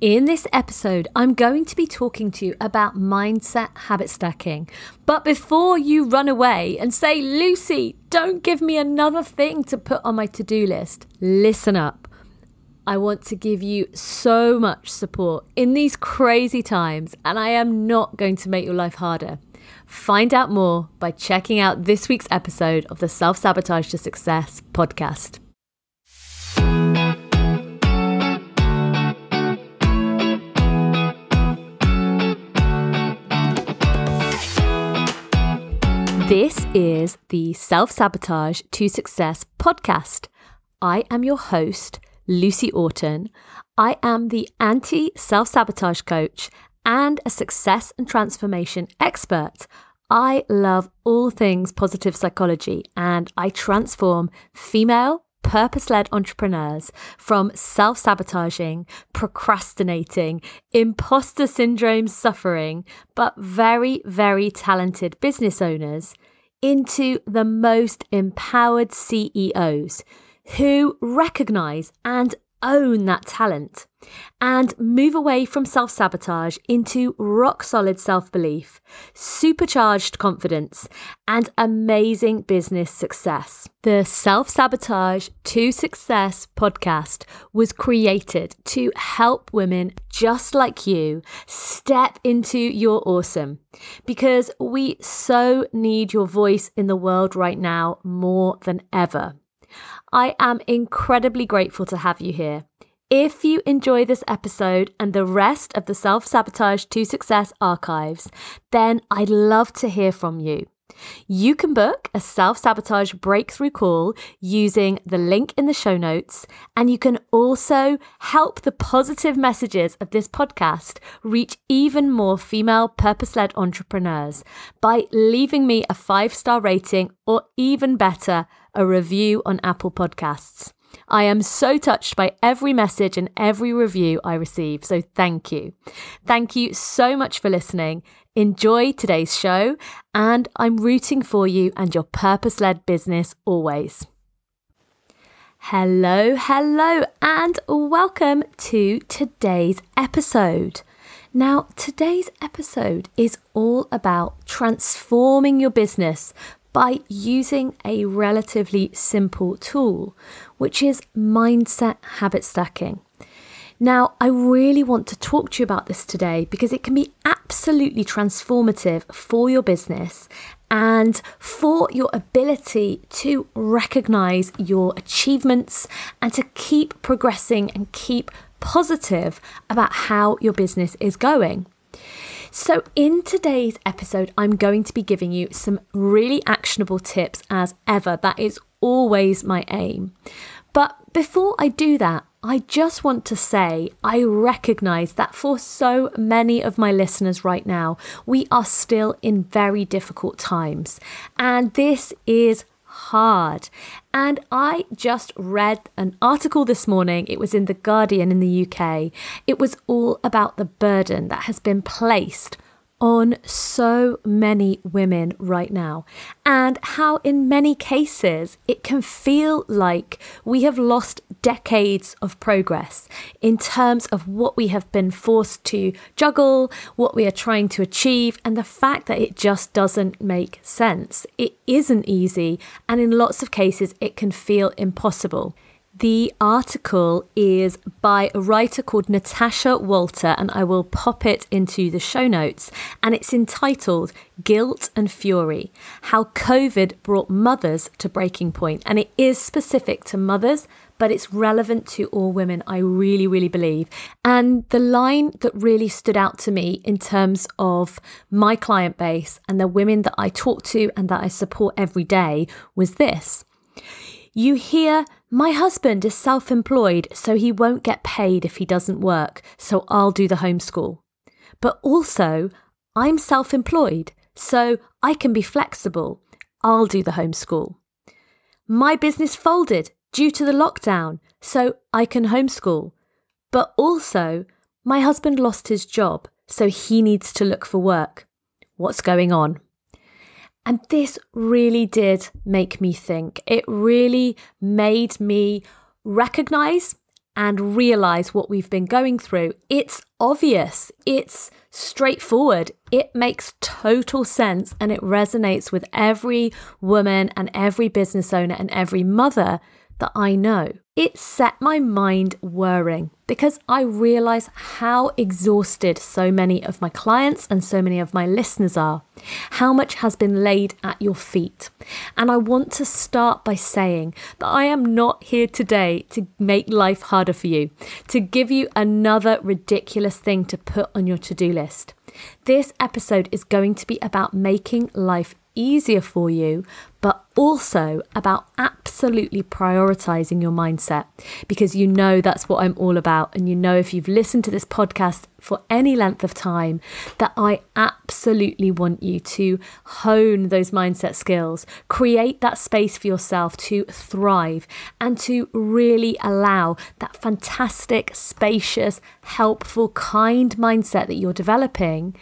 In this episode, I'm going to be talking to you about mindset habit stacking. But before you run away and say, Lucy, don't give me another thing to put on my to do list, listen up. I want to give you so much support in these crazy times, and I am not going to make your life harder. Find out more by checking out this week's episode of the Self Sabotage to Success podcast. This is the Self Sabotage to Success podcast. I am your host, Lucy Orton. I am the anti self sabotage coach and a success and transformation expert. I love all things positive psychology and I transform female purpose led entrepreneurs from self sabotaging, procrastinating, imposter syndrome suffering, but very, very talented business owners into the most empowered CEOs who recognize and own that talent and move away from self sabotage into rock solid self belief, supercharged confidence, and amazing business success. The Self Sabotage to Success podcast was created to help women just like you step into your awesome because we so need your voice in the world right now more than ever. I am incredibly grateful to have you here. If you enjoy this episode and the rest of the Self Sabotage to Success archives, then I'd love to hear from you. You can book a self sabotage breakthrough call using the link in the show notes, and you can also help the positive messages of this podcast reach even more female purpose led entrepreneurs by leaving me a five star rating or even better, a review on Apple Podcasts. I am so touched by every message and every review I receive. So thank you. Thank you so much for listening. Enjoy today's show, and I'm rooting for you and your purpose led business always. Hello, hello, and welcome to today's episode. Now, today's episode is all about transforming your business by using a relatively simple tool, which is mindset habit stacking. Now, I really want to talk to you about this today because it can be absolutely transformative for your business and for your ability to recognize your achievements and to keep progressing and keep positive about how your business is going. So, in today's episode, I'm going to be giving you some really actionable tips as ever. That is always my aim. But before I do that, I just want to say I recognize that for so many of my listeners right now, we are still in very difficult times. And this is hard. And I just read an article this morning. It was in The Guardian in the UK. It was all about the burden that has been placed on so many women right now, and how, in many cases, it can feel like we have lost decades of progress in terms of what we have been forced to juggle, what we are trying to achieve, and the fact that it just doesn't make sense. It isn't easy, and in lots of cases, it can feel impossible. The article is by a writer called Natasha Walter, and I will pop it into the show notes. And it's entitled Guilt and Fury How COVID Brought Mothers to Breaking Point. And it is specific to mothers, but it's relevant to all women, I really, really believe. And the line that really stood out to me in terms of my client base and the women that I talk to and that I support every day was this. You hear, my husband is self employed, so he won't get paid if he doesn't work, so I'll do the homeschool. But also, I'm self employed, so I can be flexible. I'll do the homeschool. My business folded due to the lockdown, so I can homeschool. But also, my husband lost his job, so he needs to look for work. What's going on? And this really did make me think. It really made me recognize and realize what we've been going through, it's obvious, it's straightforward, it makes total sense, and it resonates with every woman and every business owner and every mother that I know. It set my mind whirring because I realize how exhausted so many of my clients and so many of my listeners are, how much has been laid at your feet. And I want to start by saying that I am not here today to make life harder for you, to give you another ridiculous thing to put on your to do list. This episode is going to be about making life easier for you, but also about absolutely prioritizing your mindset because you know that's what I'm all about. And you know, if you've listened to this podcast for any length of time, that I absolutely want you to hone those mindset skills, create that space for yourself to thrive, and to really allow that fantastic, spacious, helpful, kind mindset that you're developing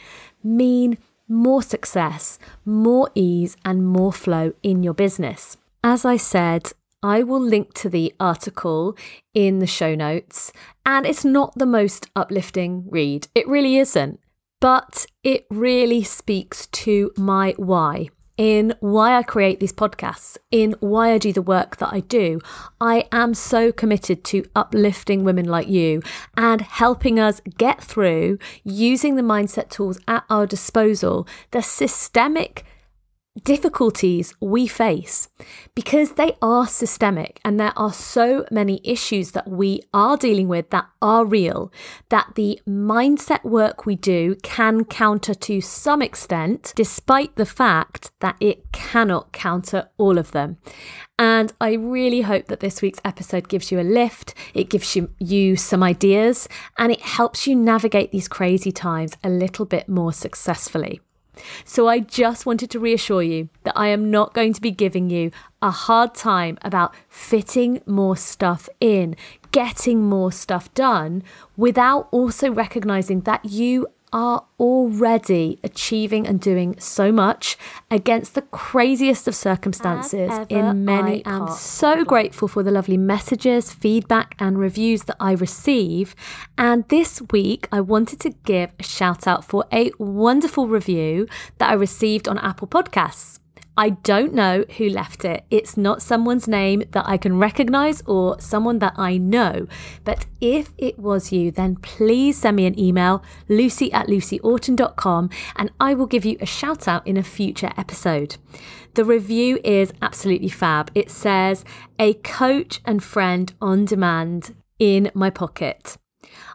mean more success, more ease, and more flow in your business. As I said, I will link to the article in the show notes, and it's not the most uplifting read. It really isn't, but it really speaks to my why in why I create these podcasts, in why I do the work that I do. I am so committed to uplifting women like you and helping us get through using the mindset tools at our disposal, the systemic difficulties we face because they are systemic and there are so many issues that we are dealing with that are real that the mindset work we do can counter to some extent, despite the fact that it cannot counter all of them. And I really hope that this week's episode gives you a lift, it gives you, you some ideas, and it helps you navigate these crazy times a little bit more successfully. So I just wanted to reassure you that I am not going to be giving you a hard time about fitting more stuff in, getting more stuff done, without also recognizing that you are already achieving and doing so much against the craziest of circumstances in many. I am so grateful for the lovely messages, feedback, and reviews that I receive. And this week, I wanted to give a shout out for a wonderful review that I received on Apple Podcasts. I don't know who left it. It's not someone's name that I can recognize or someone that I know. But if it was you, then please send me an email, lucy at lucyorton.com, and I will give you a shout out in a future episode. The review is absolutely fab. It says, a coach and friend on demand in my pocket.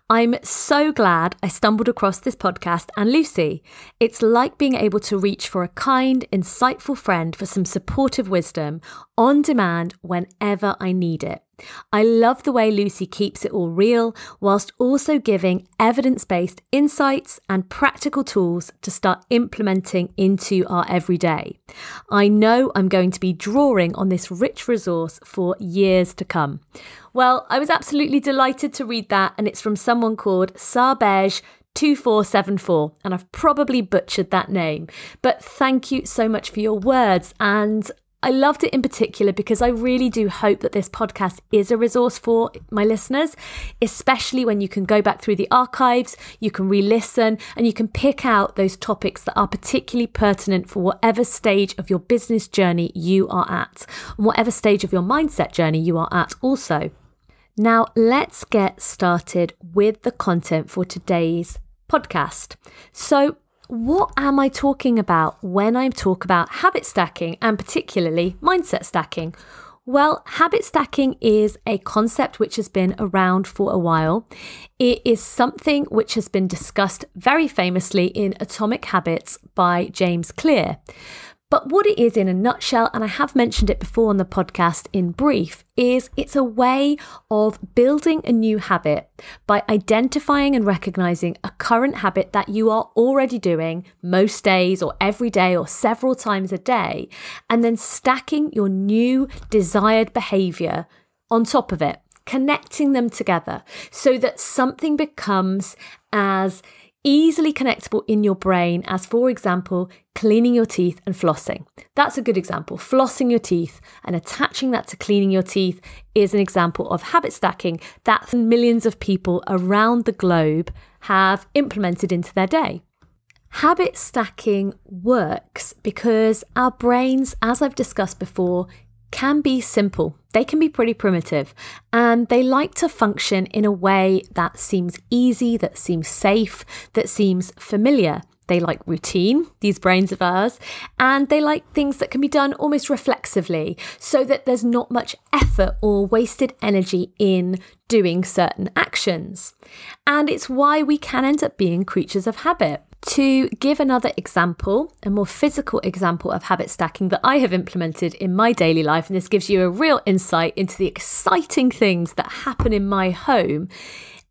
I'm so glad I stumbled across this podcast and Lucy. It's like being able to reach for a kind, insightful friend for some supportive wisdom on demand whenever I need it. I love the way Lucy keeps it all real whilst also giving evidence based insights and practical tools to start implementing into our everyday. I know I'm going to be drawing on this rich resource for years to come. Well, I was absolutely delighted to read that, and it's from someone called Sarbej 2474, and I've probably butchered that name. But thank you so much for your words, and I loved it in particular because I really do hope that this podcast is a resource for my listeners, especially when you can go back through the archives, you can re listen, and you can pick out those topics that are particularly pertinent for whatever stage of your business journey you are at, and whatever stage of your mindset journey you are at, also. Now, let's get started with the content for today's podcast. So, what am I talking about when I talk about habit stacking and particularly mindset stacking? Well, habit stacking is a concept which has been around for a while. It is something which has been discussed very famously in Atomic Habits by James Clear. But what it is in a nutshell, and I have mentioned it before on the podcast in brief, is it's a way of building a new habit by identifying and recognizing a current habit that you are already doing most days or every day or several times a day, and then stacking your new desired behavior on top of it, connecting them together so that something becomes as easily connectable in your brain, as for example, cleaning your teeth and flossing. That's a good example. Flossing your teeth and attaching that to cleaning your teeth is an example of habit stacking that millions of people around the globe have implemented into their day. Habit stacking works because our brains, as I've discussed before, can be simple. They can be pretty primitive and they like to function in a way that seems easy, that seems safe, that seems familiar. They like routine, these brains of ours, and they like things that can be done almost reflexively so that there's not much effort or wasted energy in doing certain actions. And it's why we can end up being creatures of habit. To give another example, a more physical example of habit stacking that I have implemented in my daily life, and this gives you a real insight into the exciting things that happen in my home.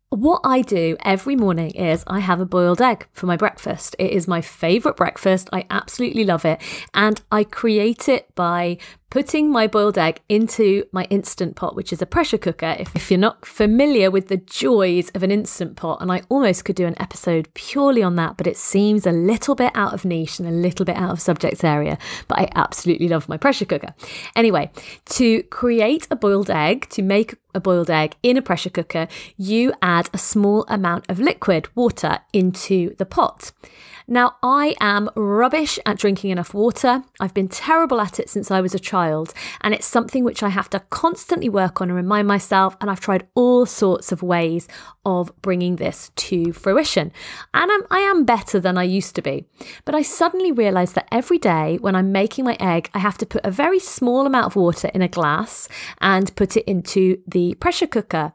What I do every morning is I have a boiled egg for my breakfast. It is my favourite breakfast. I absolutely love it. And I create it by putting my boiled egg into my instant pot, which is a pressure cooker. If, if, you're not familiar with the joys of an instant pot, and I almost could do an episode purely on that, but it seems a little bit out of niche and a little bit out of subject area. But I absolutely love my pressure cooker. Anyway, to create a boiled egg, to make a boiled egg in a pressure cooker, you add a small amount of liquid water into the pot. Now, I am rubbish at drinking enough water. I've been terrible at it since I was a child, and it's something which I have to constantly work on and remind myself. And I've tried all sorts of ways of bringing this to fruition. And I'm, I am better than I used to be. But I suddenly realized that every day when I'm making my egg, I have to put a very small amount of water in a glass and put it into the pressure cooker.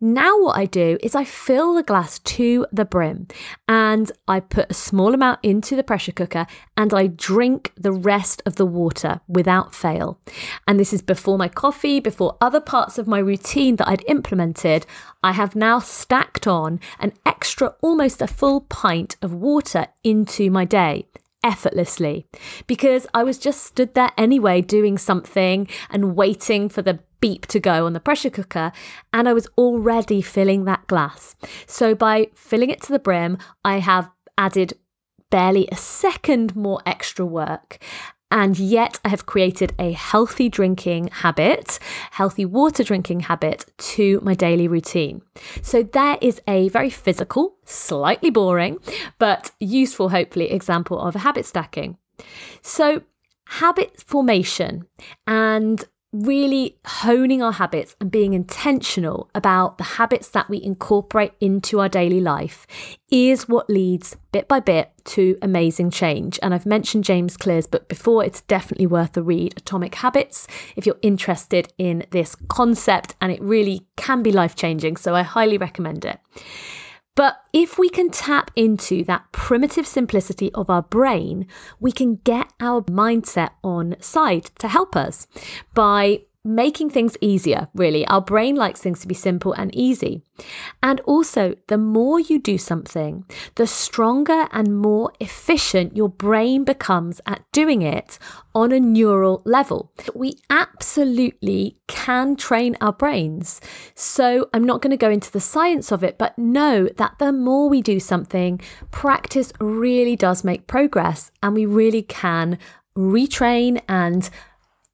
Now, what I do is I fill the glass to the brim and I put a small amount into the pressure cooker and I drink the rest of the water without fail. And this is before my coffee, before other parts of my routine that I'd implemented. I have now stacked on an extra, almost a full pint of water into my day effortlessly because I was just stood there anyway doing something and waiting for the beep to go on the pressure cooker and I was already filling that glass. So by filling it to the brim, I have added barely a second more extra work. And yet, I have created a healthy drinking habit, healthy water drinking habit to my daily routine. So, there is a very physical, slightly boring, but useful, hopefully, example of habit stacking. So, habit formation and really honing our habits and being intentional about the habits that we incorporate into our daily life is what leads bit by bit to amazing change. And I've mentioned James Clear's book before. It's definitely worth a read, Atomic Habits, if you're interested in this concept. And it really can be life changing. So I highly recommend it. But if we can tap into that primitive simplicity of our brain, we can get our mindset on side to help us by making things easier, really. Our brain likes things to be simple and easy. And also, the more you do something, the stronger and more efficient your brain becomes at doing it on a neural level. We absolutely can train our brains. So, I'm not going to go into the science of it, but know that the more we do something, practice really does make progress and we really can retrain and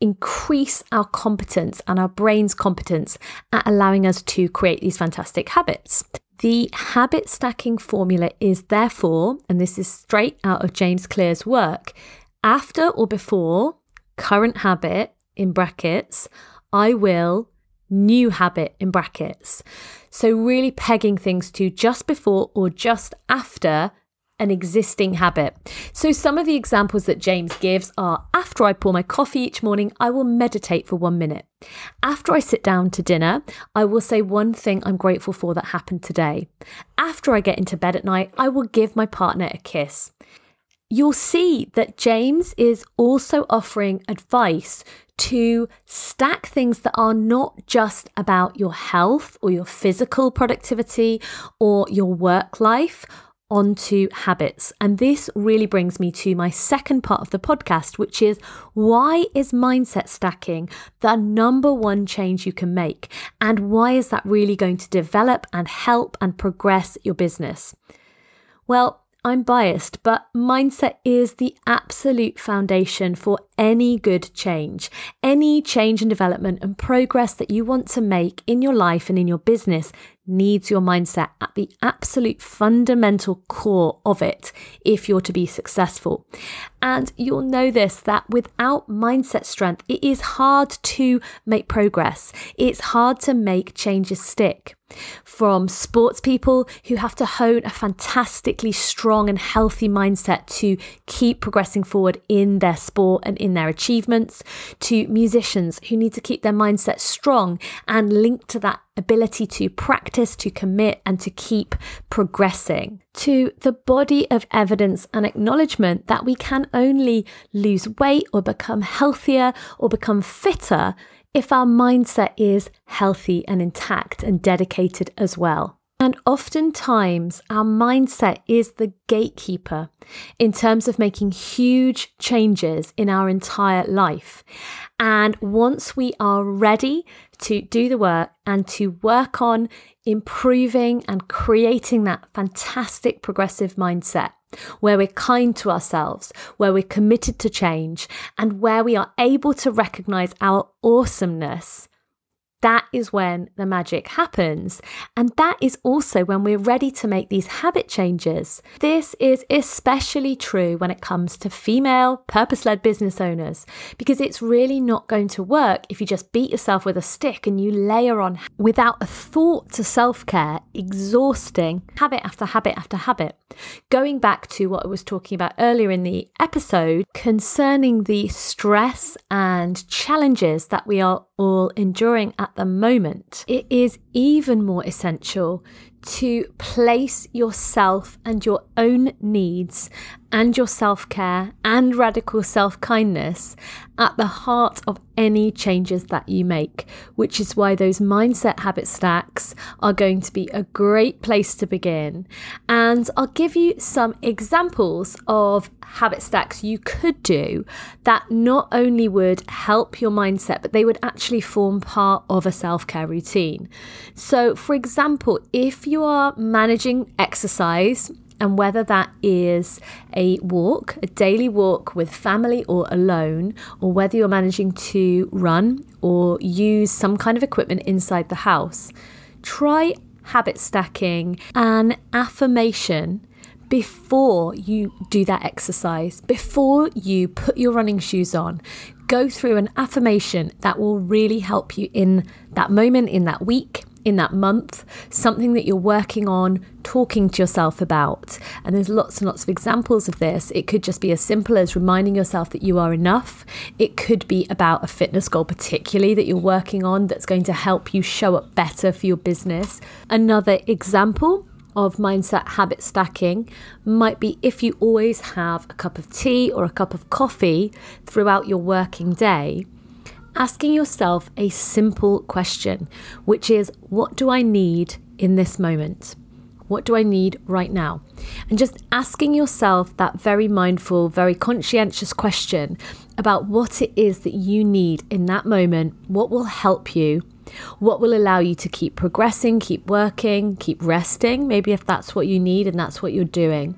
increase our competence and our brain's competence at allowing us to create these fantastic habits. The habit stacking formula is therefore, and this is straight out of James Clear's work, after or before current habit in brackets, I will new habit in brackets. So, really pegging things to just before or just after an existing habit. So, some of the examples that James gives are after I pour my coffee each morning, I will meditate for one minute. After I sit down to dinner, I will say one thing I'm grateful for that happened today. After I get into bed at night, I will give my partner a kiss. You'll see that James is also offering advice to stack things that are not just about your health or your physical productivity or your work life onto habits. And this really brings me to my second part of the podcast, which is why is mindset stacking the number one change you can make? And why is that really going to develop and help and progress your business? Well, I'm biased, but mindset is the absolute foundation for any good change. Any change and development and progress that you want to make in your life and in your business needs your mindset at the absolute fundamental core of it if you're to be successful. And you'll know this that without mindset strength, it is hard to make progress. It's hard to make changes stick. From sports people who have to hone a fantastically strong and healthy mindset to keep progressing forward in their sport and in their achievements, to musicians who need to keep their mindset strong and linked to that ability to practice, to commit, and to keep progressing, to the body of evidence and acknowledgement that we can only lose weight or become healthier or become fitter if our mindset is healthy and intact and dedicated as well. And oftentimes, our mindset is the gatekeeper in terms of making huge changes in our entire life. And once we are ready to do the work and to work on improving and creating that fantastic progressive mindset, where we're kind to ourselves, where we're committed to change, and where we are able to recognize our awesomeness that is when the magic happens. And that is also when we're ready to make these habit changes. This is especially true when it comes to female purpose led business owners, because it's really not going to work if you just beat yourself with a stick and you layer on without a thought to self care, exhausting habit after habit after habit. Going back to what I was talking about earlier in the episode concerning the stress and challenges that we are all enduring at the moment, it is even more essential to place yourself and your own needs and your self care and radical self kindness at the heart of any changes that you make, which is why those mindset habit stacks are going to be a great place to begin. And I'll give you some examples of habit stacks you could do that not only would help your mindset, but they would actually form part of a self care routine. So, for example, if you are managing exercise, and whether that is a walk, a daily walk with family or alone, or whether you're managing to run or use some kind of equipment inside the house, try habit stacking an affirmation before you do that exercise, before you put your running shoes on. Go through an affirmation that will really help you in that moment, in that week, in that month, something that you're working on, talking to yourself about. And there's lots and lots of examples of this. It could just be as simple as reminding yourself that you are enough. It could be about a fitness goal, particularly that you're working on, that's going to help you show up better for your business. Another example of mindset habit stacking might be if you always have a cup of tea or a cup of coffee throughout your working day asking yourself a simple question, which is what do I need in this moment? What do I need right now? And just asking yourself that very mindful, very conscientious question about what it is that you need in that moment, what will help you, what will allow you to keep progressing, keep working, keep resting, maybe if that's what you need and that's what you're doing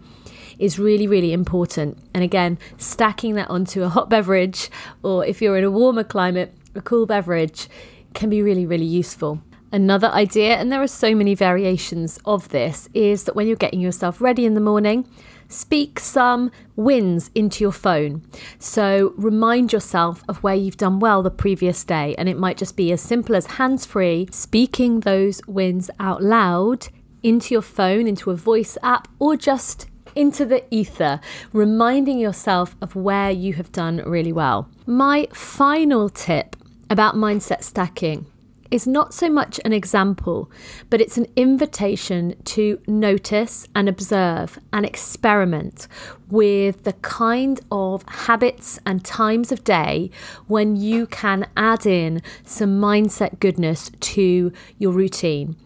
is really, really important. And again, stacking that onto a hot beverage, or if you're in a warmer climate, a cool beverage can be really, really useful. Another idea, and there are so many variations of this, is that when you're getting yourself ready in the morning, speak some wins into your phone. So remind yourself of where you've done well the previous day. And it might just be as simple as hands free, speaking those wins out loud into your phone, into a voice app, or just into the ether, reminding yourself of where you have done really well. My final tip about mindset stacking is not so much an example, but it's an invitation to notice and observe and experiment with the kind of habits and times of day when you can add in some mindset goodness to your routine.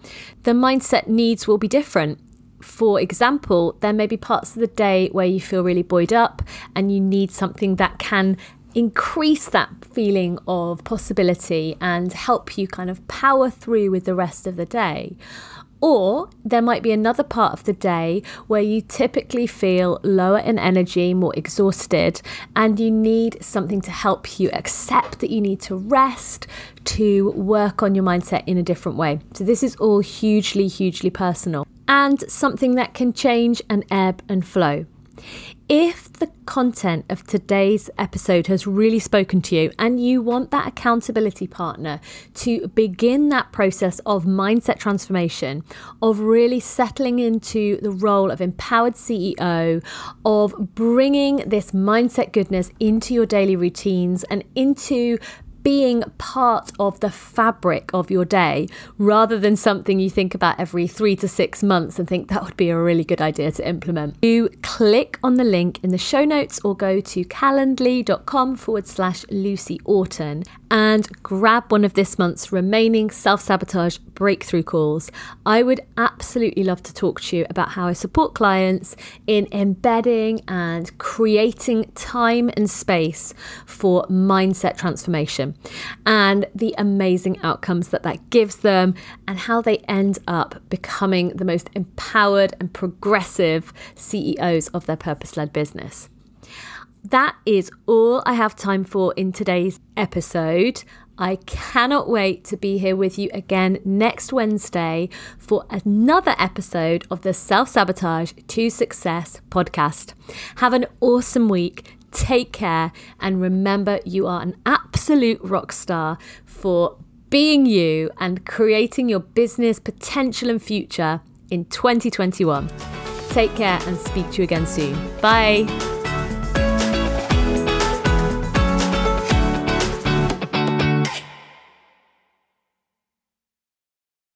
The mindset needs will be different for example, there may be parts of the day where you feel really buoyed up and you need something that can increase that feeling of possibility and help you kind of power through with the rest of the day. Or there might be another part of the day where you typically feel lower in energy, more exhausted, and you need something to help you accept that you need to rest, to work on your mindset in a different way. So, this is all hugely, hugely personal and something that can change and ebb and flow. If the content of today's episode has really spoken to you and you want that accountability partner to begin that process of mindset transformation, of really settling into the role of empowered CEO, of bringing this mindset goodness into your daily routines and into being part of the fabric of your day rather than something you think about every three to six months and think that would be a really good idea to implement. You click on the link in the show notes or go to calendly.com forward slash Lucy Orton and grab one of this month's remaining self sabotage breakthrough calls. I would absolutely love to talk to you about how I support clients in embedding and creating time and space for mindset transformation and the amazing outcomes that that gives them and how they end up becoming the most empowered and progressive CEOs of their purpose led business. That is all I have time for in today's episode. I cannot wait to be here with you again next Wednesday for another episode of the Self Sabotage to Success podcast. Have an awesome week. Take care. And remember, you are an absolute rock star for being you and creating your business potential and future in 2021. Take care and speak to you again soon. Bye.